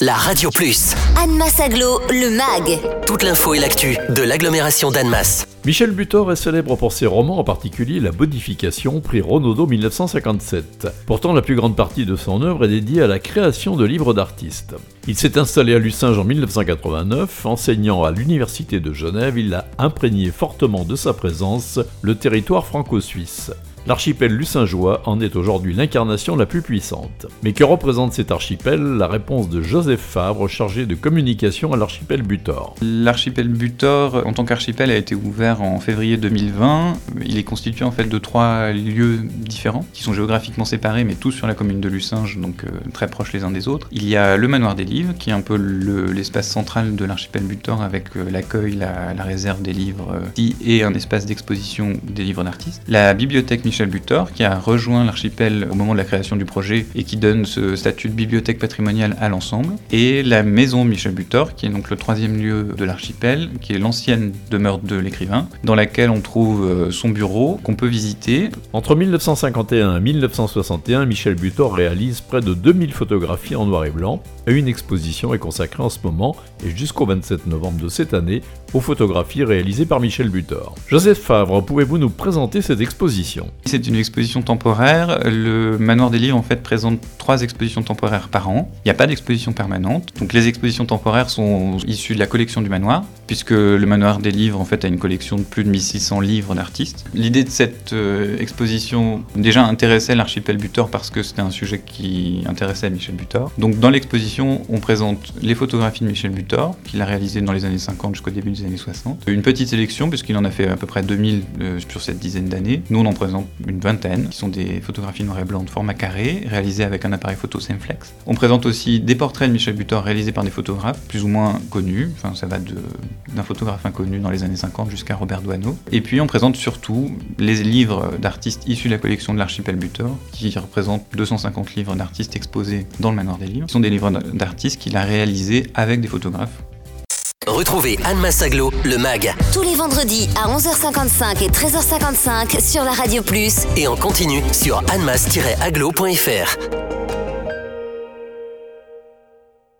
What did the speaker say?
la Radio Plus. Annemasse Aglo, le MAG. Toute l'info et l'actu de l'agglomération d'Annemasse. Michel Butor est célèbre pour ses romans, en particulier La Bonification, prix Renaudot 1957. Pourtant, la plus grande partie de son œuvre est dédiée à la création de livres d'artistes. Il s'est installé à Lucinge en 1989, enseignant à l'Université de Genève, il a imprégné fortement de sa présence le territoire franco-suisse. L'archipel lucingeois en est aujourd'hui l'incarnation la plus puissante. Mais que représente cet archipel? La réponse de Joseph Favre, chargé de communication à l'archipel Butor. L'archipel Butor, en tant qu'archipel, a été ouvert en février 2020. Il est constitué en fait de trois lieux différents, qui sont géographiquement séparés, mais tous sur la commune de Lucinge, donc euh, très proches les uns des autres. Il y a le manoir des livres, qui est un peu l'espace central de l'archipel Butor, avec euh, l'accueil, la, réserve des livres, euh, et un espace d'exposition des livres d'artistes. La bibliothèque Michel Butor, qui a rejoint l'archipel au moment de la création du projet et qui donne ce statut de bibliothèque patrimoniale à l'ensemble. Et la maison Michel Butor, qui est donc le troisième lieu de l'archipel, qui est l'ancienne demeure de l'écrivain, dans laquelle on trouve euh, son bureau qu'on peut visiter. Entre 1951 et 1961, Michel Butor réalise près de 2000 photographies en noir et blanc et une exposition est consacrée en ce moment et jusqu'au 27 novembre de cette année aux photographies réalisées par Michel Butor. Joseph Favre, pouvez-vous nous présenter cette exposition? C'est une exposition temporaire. Le Manoir des Livres en fait présente trois expositions temporaires par an. Il n'y a pas d'exposition permanente. Donc les expositions temporaires sont issues de la collection du manoir, puisque le Manoir des Livres en fait a une collection de plus de 1600 livres d'artistes. L'idée de cette euh, exposition déjà intéressait l'archipel Butor parce que c'était un sujet qui intéressait Michel Butor. Donc dans l'exposition, on présente les photographies de Michel Butor, qu'il a réalisées dans les années 50 jusqu'au début des années 60. Une petite sélection, puisqu'il en a fait à peu près 2000 euh, sur cette dizaine d'années. Nous, on en présente une vingtaine, qui sont des photographies noir et blanc de format carré, réalisées avec un appareil photo Semflex. On présente aussi des portraits de Michel Butor réalisés par des photographes plus ou moins connus. Enfin, ça va d'un photographe inconnu dans les années 50 jusqu'à Robert Doisneau. Et puis, on présente surtout les livres d'artistes issus de la collection de l'archipel Butor, qui représentent 250 livres d'artistes exposés dans le manoir des livres. Ce sont des livres d'artistes qu'il a réalisés avec des photographes Retrouvez Anne Massaglo, le MAG. Tous les vendredis à 11h55 et 13h55 sur la Radio Plus. Et en continu sur annemass-aglo.fr.